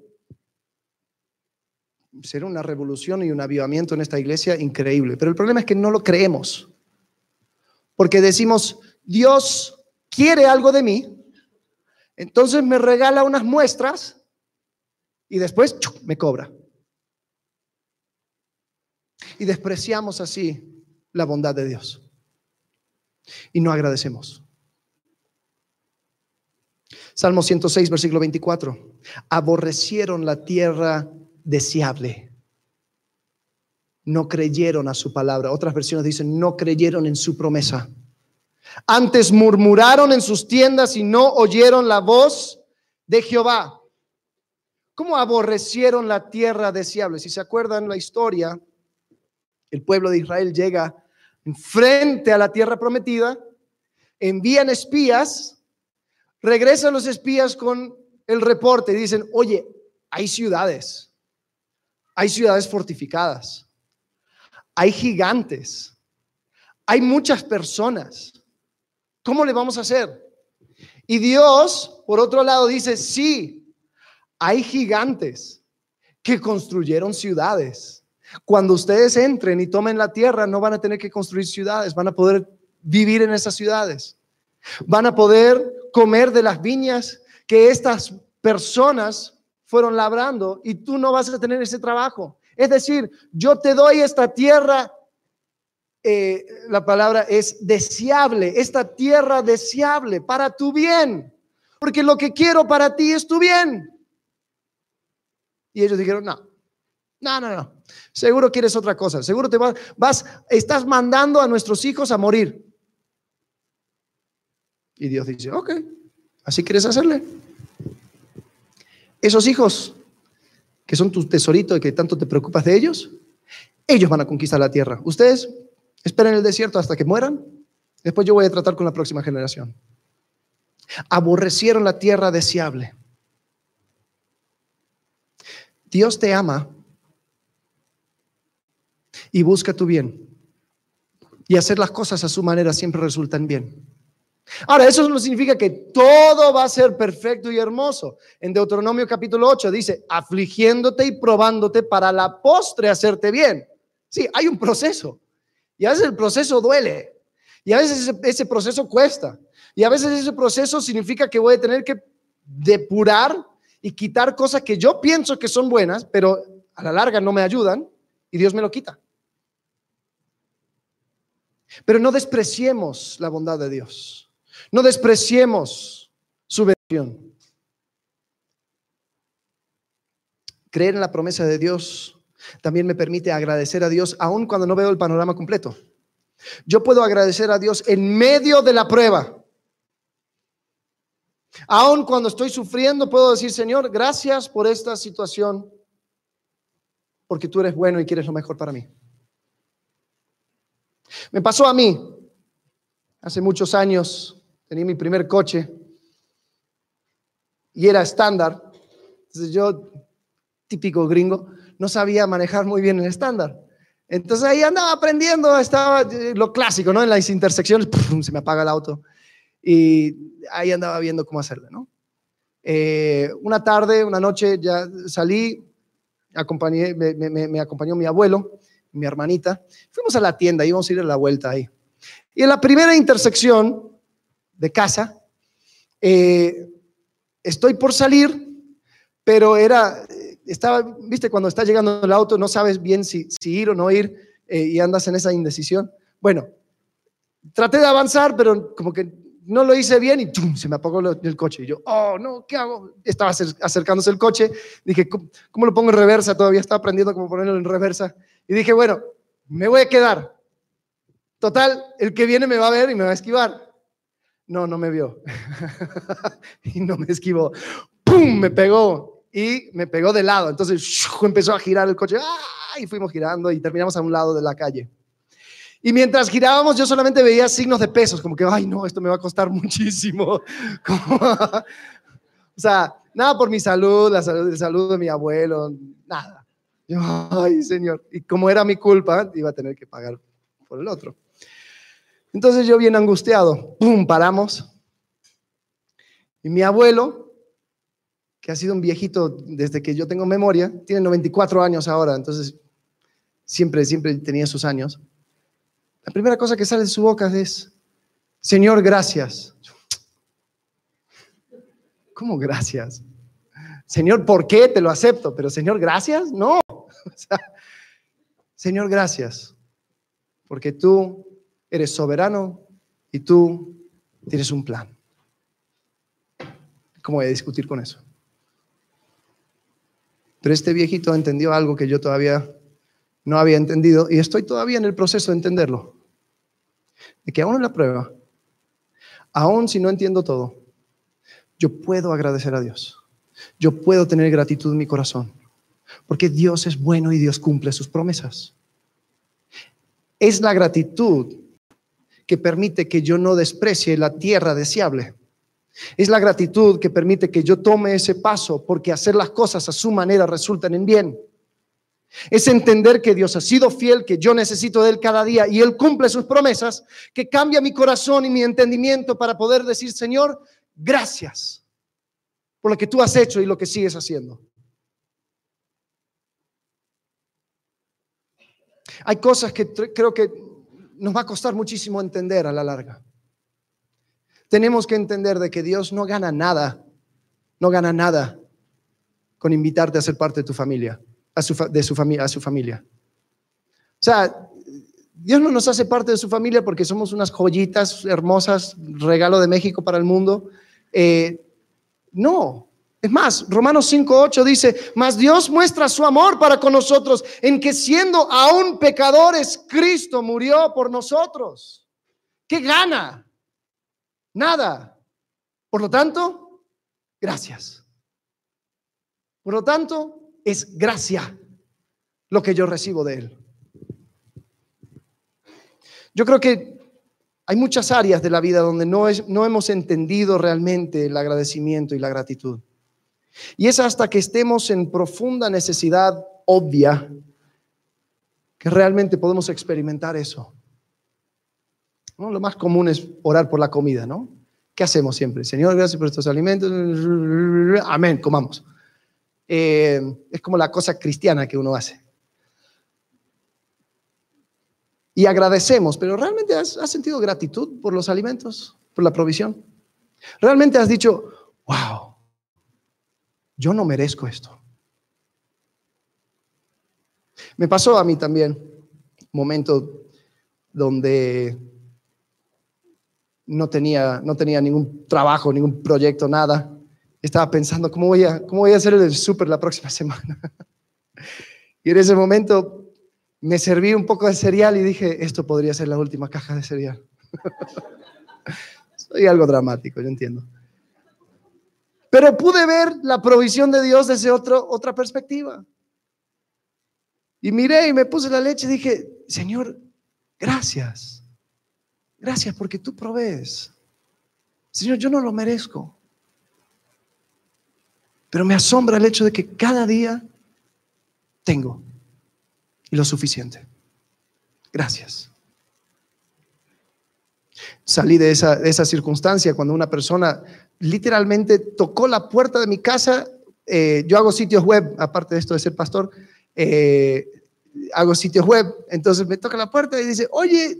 Será una revolución y un avivamiento en esta iglesia increíble. Pero el problema es que no lo creemos. Porque decimos, Dios quiere algo de mí, entonces me regala unas muestras y después me cobra. Y despreciamos así la bondad de Dios. Y no agradecemos. Salmo 106, versículo 24. Aborrecieron la tierra deseable. No creyeron a su palabra. Otras versiones dicen, no creyeron en su promesa. Antes murmuraron en sus tiendas y no oyeron la voz de Jehová. ¿Cómo aborrecieron la tierra deseable? Si se acuerdan la historia, el pueblo de Israel llega frente a la tierra prometida, envían espías Regresan los espías con el reporte y dicen, oye, hay ciudades, hay ciudades fortificadas, hay gigantes, hay muchas personas. ¿Cómo le vamos a hacer? Y Dios, por otro lado, dice, sí, hay gigantes que construyeron ciudades. Cuando ustedes entren y tomen la tierra, no van a tener que construir ciudades, van a poder vivir en esas ciudades. Van a poder comer de las viñas que estas personas fueron labrando y tú no vas a tener ese trabajo. Es decir, yo te doy esta tierra, eh, la palabra es deseable, esta tierra deseable para tu bien, porque lo que quiero para ti es tu bien. Y ellos dijeron, no, no, no, no, seguro quieres otra cosa, seguro te vas, vas, estás mandando a nuestros hijos a morir. Y Dios dice, ok, ¿así quieres hacerle? Esos hijos, que son tu tesorito y que tanto te preocupas de ellos, ellos van a conquistar la tierra. Ustedes esperen el desierto hasta que mueran. Después yo voy a tratar con la próxima generación. Aborrecieron la tierra deseable. Dios te ama y busca tu bien. Y hacer las cosas a su manera siempre resultan bien. Ahora, eso no significa que todo va a ser perfecto y hermoso. En Deuteronomio capítulo 8 dice, afligiéndote y probándote para la postre hacerte bien. Sí, hay un proceso. Y a veces el proceso duele. Y a veces ese, proceso cuesta. Y a veces ese proceso significa que voy a tener que depurar y quitar cosas que yo pienso que son buenas, pero a la larga no me ayudan y Dios me lo quita. Pero no despreciemos la bondad de Dios. No despreciemos su bendición. Creer en la promesa de Dios también me permite agradecer a Dios aun cuando no veo el panorama completo. Yo puedo agradecer a Dios en medio de la prueba. Aun cuando estoy sufriendo, puedo decir, Señor, gracias por esta situación, porque tú eres bueno y quieres lo mejor para mí. Me pasó a mí hace muchos años tenía mi primer coche y era estándar. Entonces yo, típico gringo, no sabía manejar muy bien el estándar. Entonces ahí andaba aprendiendo, estaba eh, lo clásico, ¿no? En las intersecciones, se me apaga el auto. Y ahí andaba viendo cómo hacerle, ¿no? Eh, una tarde, una noche, ya salí, acompañé, me, me, acompañó mi abuelo, mi hermanita. Fuimos a la tienda, íbamos a ir a la vuelta ahí. Y en la primera intersección, de casa. Eh, estoy por salir, pero era, estaba, viste, cuando está llegando el auto, no sabes bien si, ir o no ir eh, y andas en esa indecisión. Bueno, traté de avanzar, pero como que no lo hice bien y se me apagó el coche. Y yo, oh, no, ¿qué hago? Estaba acercándose el coche. Dije, ¿cómo, lo pongo en reversa? Todavía estaba aprendiendo cómo ponerlo en reversa. Y dije, bueno, me voy a quedar. Total, el que viene me va a ver y me va a esquivar. No, no me vio. y no me esquivó. ¡Pum! Me pegó. Y me pegó de lado. Entonces empezó a girar el coche. ¡Ah! Y fuimos girando y terminamos a un lado de la calle. Y mientras girábamos, yo solamente veía signos de pesos, como que, ay, no, esto me va a costar muchísimo. o sea, nada por mi salud, la salud, el salud de mi abuelo, nada. Yo, ay, Señor. Y como era mi culpa, iba a tener que pagar por el otro. Entonces yo bien angustiado, ¡pum!, paramos. Y mi abuelo, que ha sido un viejito desde que yo tengo memoria, tiene 94 años ahora, entonces siempre, siempre tenía sus años. La primera cosa que sale de su boca es, Señor, gracias. ¿Cómo gracias? Señor, ¿por qué? Te lo acepto, pero Señor, gracias, no. Señor, gracias, porque tú eres soberano y tú tienes un plan. ¿Cómo voy a discutir con eso? Pero este viejito entendió algo que yo todavía no había entendido y estoy todavía en el proceso de entenderlo. De que aún en la prueba, aún si no entiendo todo, yo puedo agradecer a Dios. Yo puedo tener gratitud en mi corazón. Porque Dios es bueno y Dios cumple sus promesas. Es la gratitud que permite que yo no desprecie la tierra deseable. Es la gratitud que permite que yo tome ese paso porque hacer las cosas a su manera resultan en bien. Es entender que Dios ha sido fiel, que yo necesito de Él cada día y Él cumple sus promesas, que cambia mi corazón y mi entendimiento para poder decir, Señor, gracias por lo que tú has hecho y lo que sigues haciendo. Hay cosas que creo que nos va a costar muchísimo entender a la larga. Tenemos que entender de que Dios no gana nada, no gana nada con invitarte a ser parte de tu familia, a su, de su familia, a su familia. O sea, Dios no nos hace parte de su familia porque somos unas joyitas hermosas, regalo de México para el mundo. Eh, no, es más, Romanos 5.8 dice, mas Dios muestra su amor para con nosotros en que siendo aún pecadores, Cristo murió por nosotros. ¿Qué gana? Nada. Por lo tanto, gracias. Por lo tanto, es gracia lo que yo recibo de Él. Yo creo que hay muchas áreas de la vida donde no, no hemos entendido realmente el agradecimiento y la gratitud. Y es hasta que estemos en profunda necesidad obvia que realmente podemos experimentar eso. Lo más común es orar por la comida, ¿no? ¿Qué hacemos siempre? Señor, gracias por estos alimentos. Amén, comamos. Eh, es como la cosa cristiana que uno hace. Y agradecemos, pero ¿realmente has, has sentido gratitud por los alimentos, por la provisión? ¿Realmente has dicho, wow, yo no merezco esto. Me pasó a mí también un momento donde no tenía, no tenía ningún trabajo, ningún proyecto, nada. Estaba pensando, ¿cómo voy a, cómo voy a hacer el súper la próxima semana? y en ese momento me serví un poco de cereal y dije, esto podría ser la última caja de cereal. Soy algo dramático, yo entiendo. Pero pude ver la provisión de Dios desde otra perspectiva. Y miré y me puse la leche y dije, Señor, gracias. Gracias porque tú provees. Señor, yo no lo merezco. Pero me asombra el hecho de que cada día tengo y lo suficiente. Gracias. Salí de esa, de esa circunstancia cuando una persona literalmente tocó la puerta de mi casa. Eh, yo hago sitios web, aparte de esto de ser pastor, eh, hago sitios web. Entonces me toca la puerta y dice, oye,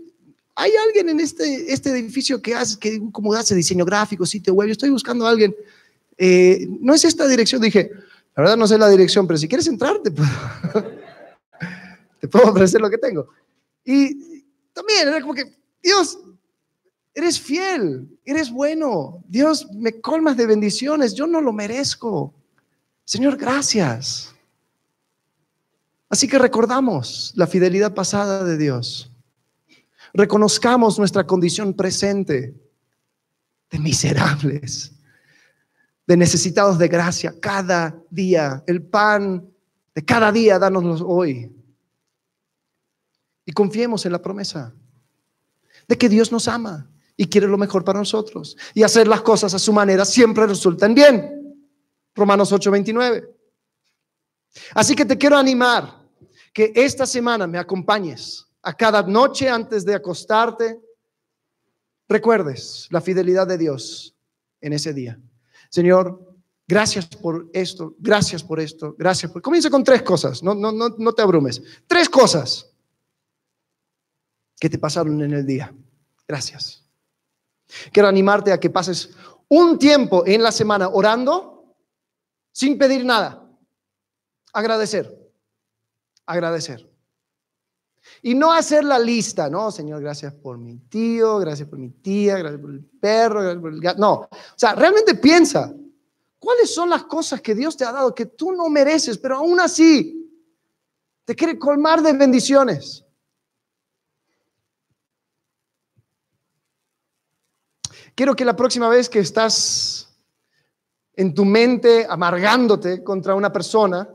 ¿Hay alguien en este, este edificio que hace, que como hace diseño gráfico, sitio web? Yo estoy buscando a alguien. Eh, no es esta dirección. Dije, la verdad no sé la dirección, pero si quieres entrar, te puedo, te puedo ofrecer lo que tengo. Y también era como que, Dios, eres fiel, eres bueno. Dios, me colmas de bendiciones. Yo no lo merezco. Señor, gracias. Así que recordamos la fidelidad pasada de Dios. Reconozcamos nuestra condición presente de miserables, de necesitados de gracia cada día. El pan de cada día, dánoslo hoy. Y confiemos en la promesa de que Dios nos ama y quiere lo mejor para nosotros. Y hacer las cosas a su manera siempre resultan bien. Romanos 8:29. Así que te quiero animar que esta semana me acompañes a cada noche antes de acostarte, recuerdes la fidelidad de Dios en ese día. Señor, gracias por esto, gracias por esto, gracias por... Comienza con tres cosas, no, no, no, no te abrumes. Tres cosas que te pasaron en el día. Gracias. Quiero animarte a que pases un tiempo en la semana orando sin pedir nada. Agradecer. Agradecer. Y no hacer la lista, no, Señor, gracias por mi tío, gracias por mi tía, gracias por el perro, gracias por el gato. No, o sea, realmente piensa, ¿cuáles son las cosas que Dios te ha dado que tú no mereces, pero aún así te quiere colmar de bendiciones? Quiero que la próxima vez que estás en tu mente amargándote contra una persona,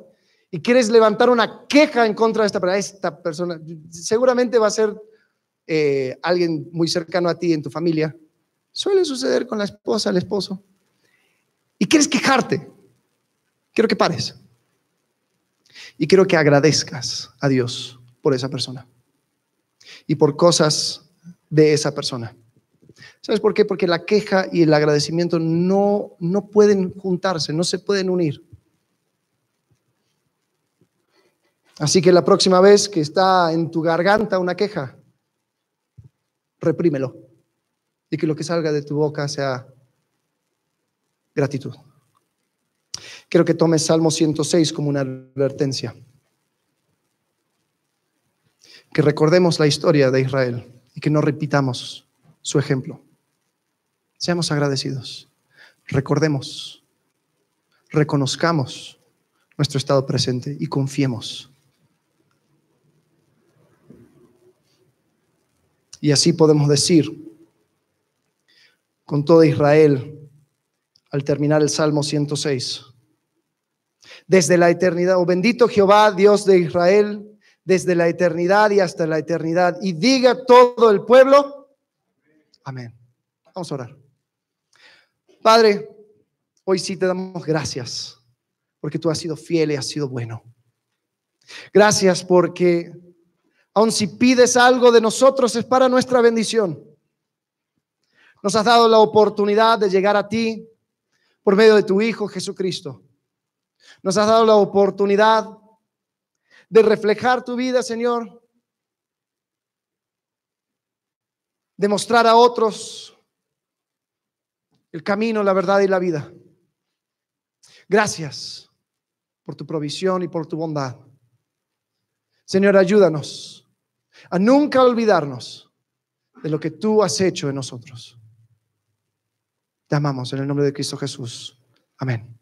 y quieres levantar una queja en contra de esta persona, esta persona seguramente va a ser eh, alguien muy cercano a ti en tu familia. Suele suceder con la esposa, el esposo. Y quieres quejarte. Quiero que pares. Y quiero que agradezcas a Dios por esa persona y por cosas de esa persona. ¿Sabes por qué? Porque la queja y el agradecimiento no, no pueden juntarse, no se pueden unir. Así que la próxima vez que está en tu garganta una queja, reprímelo y que lo que salga de tu boca sea gratitud. Quiero que tomes Salmo 106 como una advertencia. Que recordemos la historia de Israel y que no repitamos su ejemplo. Seamos agradecidos. Recordemos, reconozcamos nuestro estado presente y confiemos Y así podemos decir con todo Israel al terminar el Salmo 106. Desde la eternidad, oh bendito Jehová, Dios de Israel, desde la eternidad y hasta la eternidad. Y diga todo el pueblo, amén. Vamos a orar. Padre, hoy sí te damos gracias porque tú has sido fiel y has sido bueno. Gracias porque Aun si pides algo de nosotros es para nuestra bendición. Nos has dado la oportunidad de llegar a ti por medio de tu Hijo Jesucristo. Nos has dado la oportunidad de reflejar tu vida, Señor. De mostrar a otros el camino, la verdad y la vida. Gracias por tu provisión y por tu bondad. Señor, ayúdanos a nunca olvidarnos de lo que tú has hecho en nosotros. Te amamos en el nombre de Cristo Jesús. Amén.